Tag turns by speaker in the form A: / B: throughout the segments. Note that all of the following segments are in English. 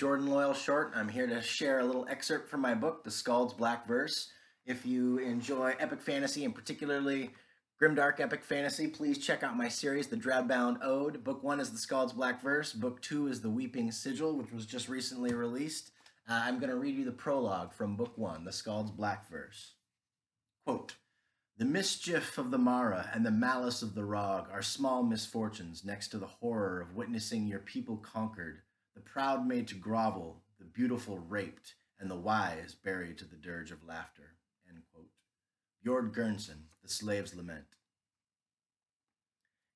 A: Jordan Loyal Short. I'm here to share a little excerpt from my book, The Skald's Black Verse. If you enjoy epic fantasy and particularly grimdark epic fantasy, please check out my series, The Dreadbound Ode. Book one is The Skald's Black Verse. Book two is The Weeping Sigil, which was just recently released. Uh, I'm going to read you the prologue from book one, The Skald's Black Verse. Quote, the mischief of the Mara and the malice of the Rog are small misfortunes next to the horror of witnessing your people conquered the proud made to grovel, the beautiful raped, and the wise buried to the dirge of laughter. Bjord Gernson, The Slave's Lament.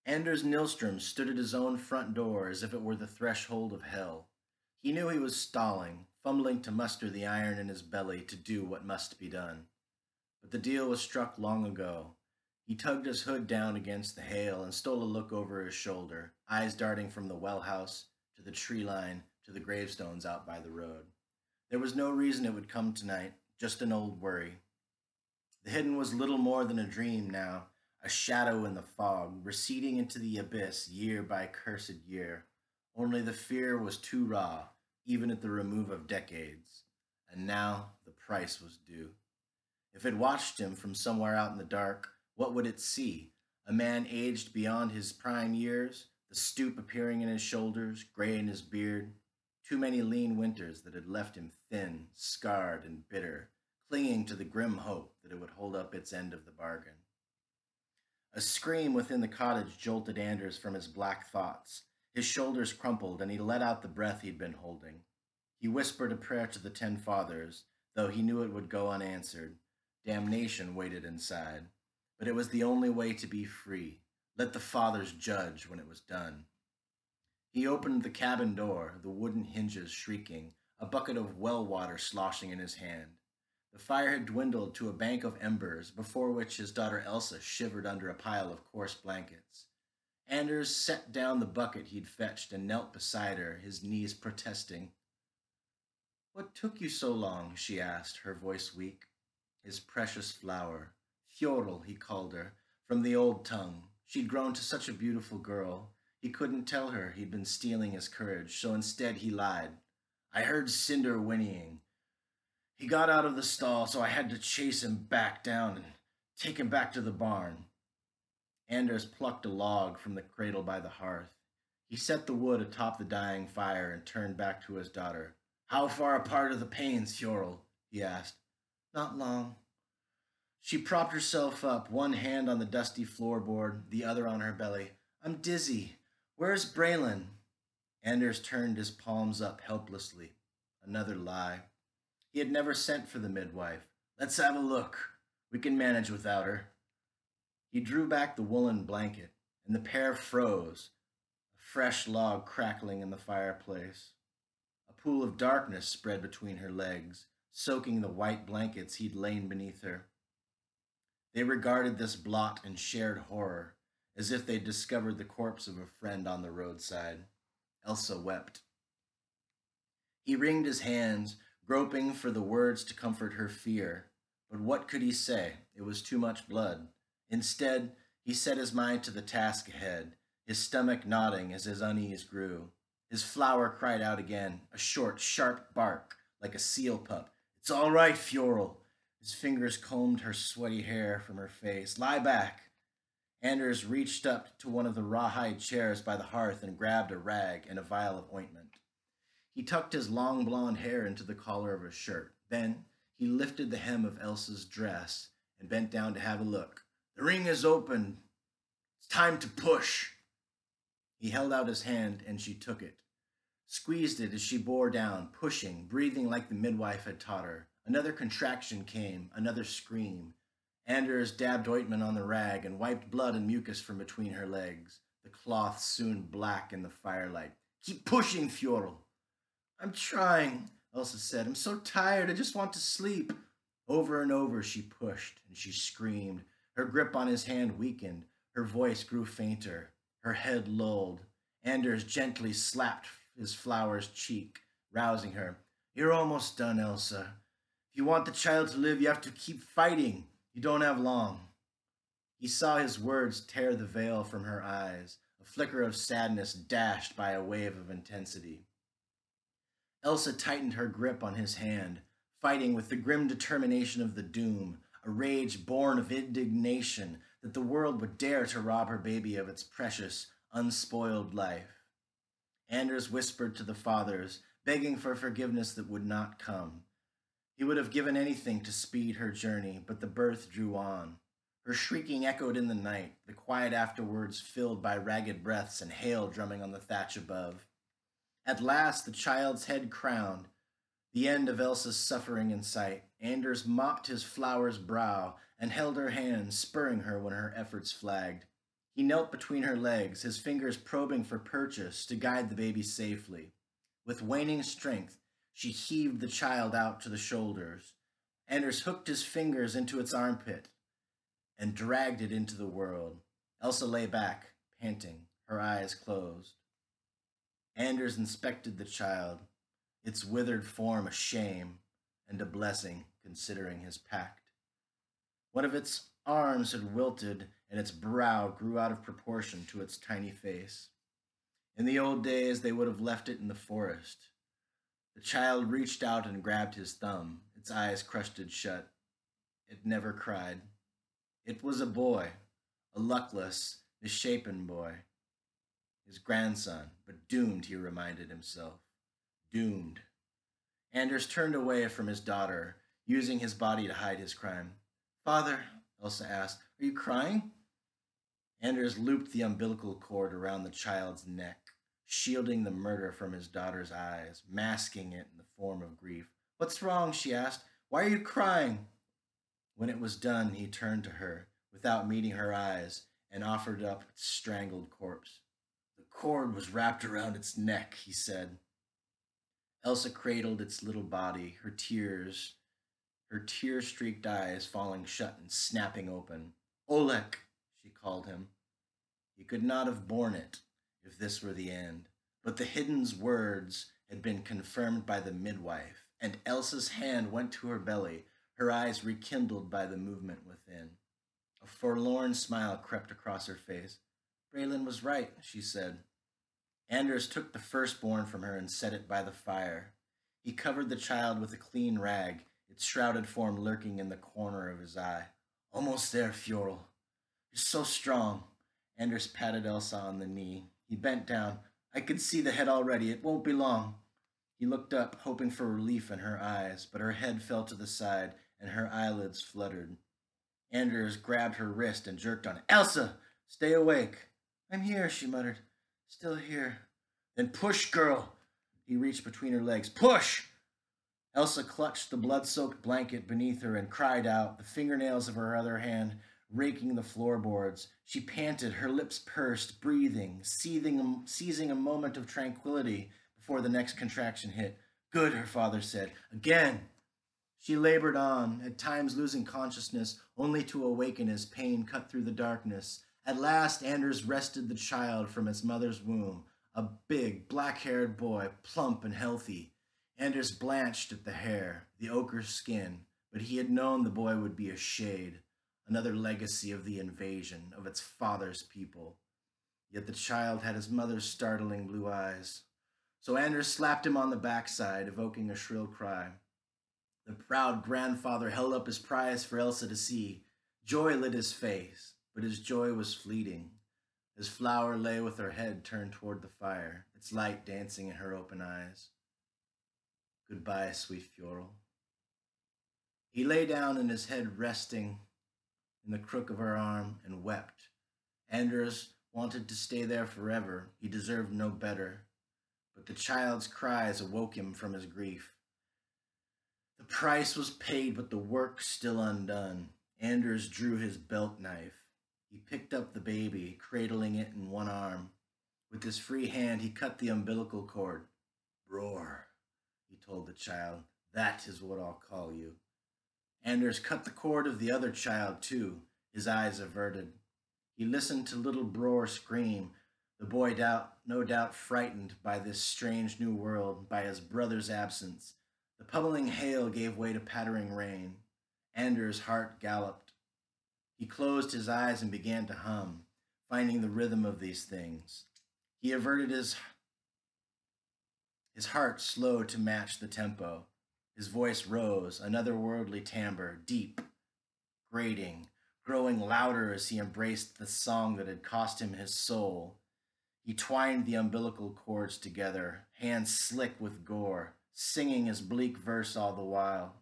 A: Anders Nilstrom stood at his own front door as if it were the threshold of hell. He knew he was stalling, fumbling to muster the iron in his belly to do what must be done. But the deal was struck long ago. He tugged his hood down against the hail and stole a look over his shoulder, eyes darting from the well house to the tree line, to the gravestones out by the road. There was no reason it would come tonight, just an old worry. The hidden was little more than a dream now, a shadow in the fog, receding into the abyss year by cursed year. Only the fear was too raw, even at the remove of decades. And now the price was due. If it watched him from somewhere out in the dark, what would it see? A man aged beyond his prime years, the stoop appearing in his shoulders, gray in his beard. Too many lean winters that had left him thin, scarred, and bitter, clinging to the grim hope that it would hold up its end of the bargain. A scream within the cottage jolted Anders from his black thoughts. His shoulders crumpled, and he let out the breath he'd been holding. He whispered a prayer to the Ten Fathers, though he knew it would go unanswered. Damnation waited inside. But it was the only way to be free. Let the fathers judge when it was done. He opened the cabin door, the wooden hinges shrieking, a bucket of well water sloshing in his hand. The fire had dwindled to a bank of embers, before which his daughter Elsa shivered under a pile of coarse blankets. Anders set down the bucket he'd fetched and knelt beside her, his knees protesting. What took you so long? she asked, her voice weak. His precious flower. Fjorl, he called her, from the old tongue, She'd grown to such a beautiful girl. He couldn't tell her he'd been stealing his courage, so instead he lied. I heard Cinder whinnying. He got out of the stall, so I had to chase him back down and take him back to the barn. Anders plucked a log from the cradle by the hearth. He set the wood atop the dying fire and turned back to his daughter. How far apart are the panes, Fjorl? he asked. Not long. She propped herself up, one hand on the dusty floorboard, the other on her belly. I'm dizzy. Where's Braylon? Anders turned his palms up helplessly. Another lie. He had never sent for the midwife. Let's have a look. We can manage without her. He drew back the woolen blanket, and the pair froze, a fresh log crackling in the fireplace. A pool of darkness spread between her legs, soaking the white blankets he'd lain beneath her. They regarded this blot in shared horror, as if they'd discovered the corpse of a friend on the roadside. Elsa wept. He wringed his hands, groping for the words to comfort her fear. But what could he say? It was too much blood. Instead, he set his mind to the task ahead, his stomach nodding as his unease grew. His flower cried out again, a short, sharp bark, like a seal pup. It's all right, Fjorl. His fingers combed her sweaty hair from her face. Lie back. Anders reached up to one of the rawhide chairs by the hearth and grabbed a rag and a vial of ointment. He tucked his long blonde hair into the collar of his shirt. Then he lifted the hem of Elsa's dress and bent down to have a look. The ring is open. It's time to push. He held out his hand and she took it, squeezed it as she bore down, pushing, breathing like the midwife had taught her. Another contraction came, another scream. Anders dabbed ointment on the rag and wiped blood and mucus from between her legs, the cloth soon black in the firelight. Keep pushing, Fjorl. I'm trying, Elsa said. I'm so tired. I just want to sleep. Over and over she pushed and she screamed. Her grip on his hand weakened. Her voice grew fainter. Her head lulled. Anders gently slapped his flower's cheek, rousing her. You're almost done, Elsa. If you want the child to live, you have to keep fighting. You don't have long. He saw his words tear the veil from her eyes, a flicker of sadness dashed by a wave of intensity. Elsa tightened her grip on his hand, fighting with the grim determination of the doom, a rage born of indignation that the world would dare to rob her baby of its precious, unspoiled life. Anders whispered to the fathers, begging for forgiveness that would not come. He would have given anything to speed her journey, but the birth drew on. Her shrieking echoed in the night, the quiet afterwards filled by ragged breaths and hail drumming on the thatch above. At last, the child's head crowned, the end of Elsa's suffering in sight. Anders mopped his flower's brow and held her hand, spurring her when her efforts flagged. He knelt between her legs, his fingers probing for purchase to guide the baby safely. With waning strength, she heaved the child out to the shoulders. Anders hooked his fingers into its armpit and dragged it into the world. Elsa lay back, panting, her eyes closed. Anders inspected the child, its withered form a shame and a blessing considering his pact. One of its arms had wilted and its brow grew out of proportion to its tiny face. In the old days, they would have left it in the forest. The child reached out and grabbed his thumb, its eyes crusted shut. It never cried. It was a boy, a luckless, misshapen boy. His grandson, but doomed, he reminded himself. Doomed. Anders turned away from his daughter, using his body to hide his crime. Father, Elsa asked, are you crying? Anders looped the umbilical cord around the child's neck, shielding the murder from his daughter's eyes, masking it in the form of grief. What's wrong? she asked. Why are you crying? When it was done, he turned to her, without meeting her eyes, and offered up its strangled corpse. The cord was wrapped around its neck, he said. Elsa cradled its little body, her tears, her tear streaked eyes falling shut and snapping open. Olek, she called him. He could not have borne it if this were the end, but the hidden's words had been confirmed by the midwife, and Elsa's hand went to her belly, her eyes rekindled by the movement within. A forlorn smile crept across her face. Braylon was right, she said. Anders took the firstborn from her and set it by the fire. He covered the child with a clean rag, its shrouded form lurking in the corner of his eye. Almost there, Fjorl. You're so strong. Anders patted Elsa on the knee. He bent down. I can see the head already. It won't be long. He looked up, hoping for relief in her eyes, but her head fell to the side and her eyelids fluttered. Anders grabbed her wrist and jerked on it. Elsa, stay awake. I'm here, she muttered. Still here. Then push, girl. He reached between her legs. Push! Elsa clutched the blood soaked blanket beneath her and cried out, the fingernails of her other hand raking the floorboards. She panted, her lips pursed, breathing, seething, seizing a moment of tranquility before the next contraction hit. Good, her father said. Again. She labored on, at times losing consciousness, only to awaken as pain cut through the darkness. At last, Anders wrested the child from its mother's womb, a big, black haired boy, plump and healthy. Anders blanched at the hair, the ochre skin, but he had known the boy would be a shade, another legacy of the invasion, of its father's people. Yet the child had his mother's startling blue eyes. So Anders slapped him on the backside, evoking a shrill cry. The proud grandfather held up his prize for Elsa to see. Joy lit his face, but his joy was fleeting. His flower lay with her head turned toward the fire, its light dancing in her open eyes. Goodbye, sweet Fjorl. He lay down and his head resting in the crook of her arm and wept. Anders wanted to stay there forever. He deserved no better. But the child's cries awoke him from his grief. The price was paid, but the work still undone. Anders drew his belt knife. He picked up the baby, cradling it in one arm. With his free hand, he cut the umbilical cord. Bror, he told the child. That is what I'll call you. Anders cut the cord of the other child, too, his eyes averted. He listened to little Bror scream, the boy doubt, no doubt frightened by this strange new world, by his brother's absence. The pummeling hail gave way to pattering rain. Anders' heart galloped. He closed his eyes and began to hum, finding the rhythm of these things. He averted his His heart slowed to match the tempo. His voice rose, another worldly timbre, deep, grating, growing louder as he embraced the song that had cost him his soul. He twined the umbilical cords together, hands slick with gore, singing his bleak verse all the while.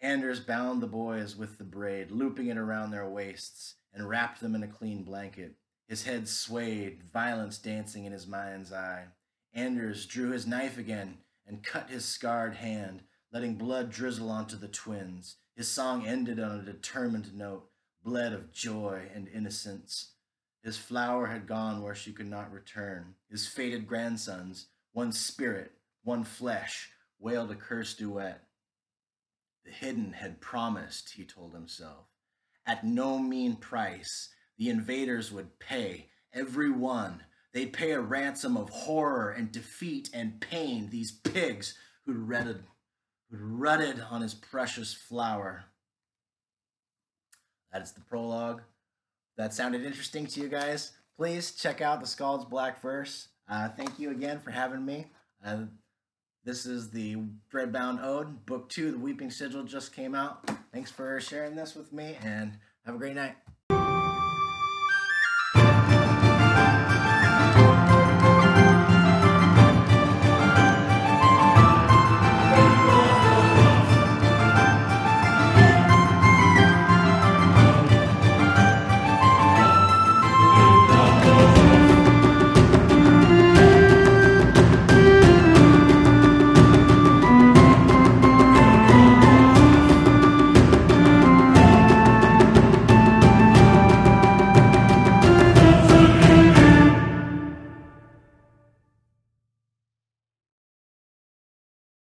A: Anders bound the boys with the braid, looping it around their waists, and wrapped them in a clean blanket. His head swayed, violence dancing in his mind's eye. Anders drew his knife again and cut his scarred hand, letting blood drizzle onto the twins. His song ended on a determined note, bled of joy and innocence. His flower had gone where she could not return. His fated grandsons, one spirit, one flesh, wailed a cursed duet. The hidden had promised, he told himself. At no mean price, the invaders would pay, every one. They'd pay a ransom of horror and defeat and pain, these pigs who'd rutted, who'd rutted on his precious flower. That is the prologue. That sounded interesting to you guys. Please check out the Skald's Black Verse. Uh, thank you again for having me. Uh, this is the Dreadbound Ode, Book 2, The Weeping Sigil just came out. Thanks for sharing this with me, and have a great night.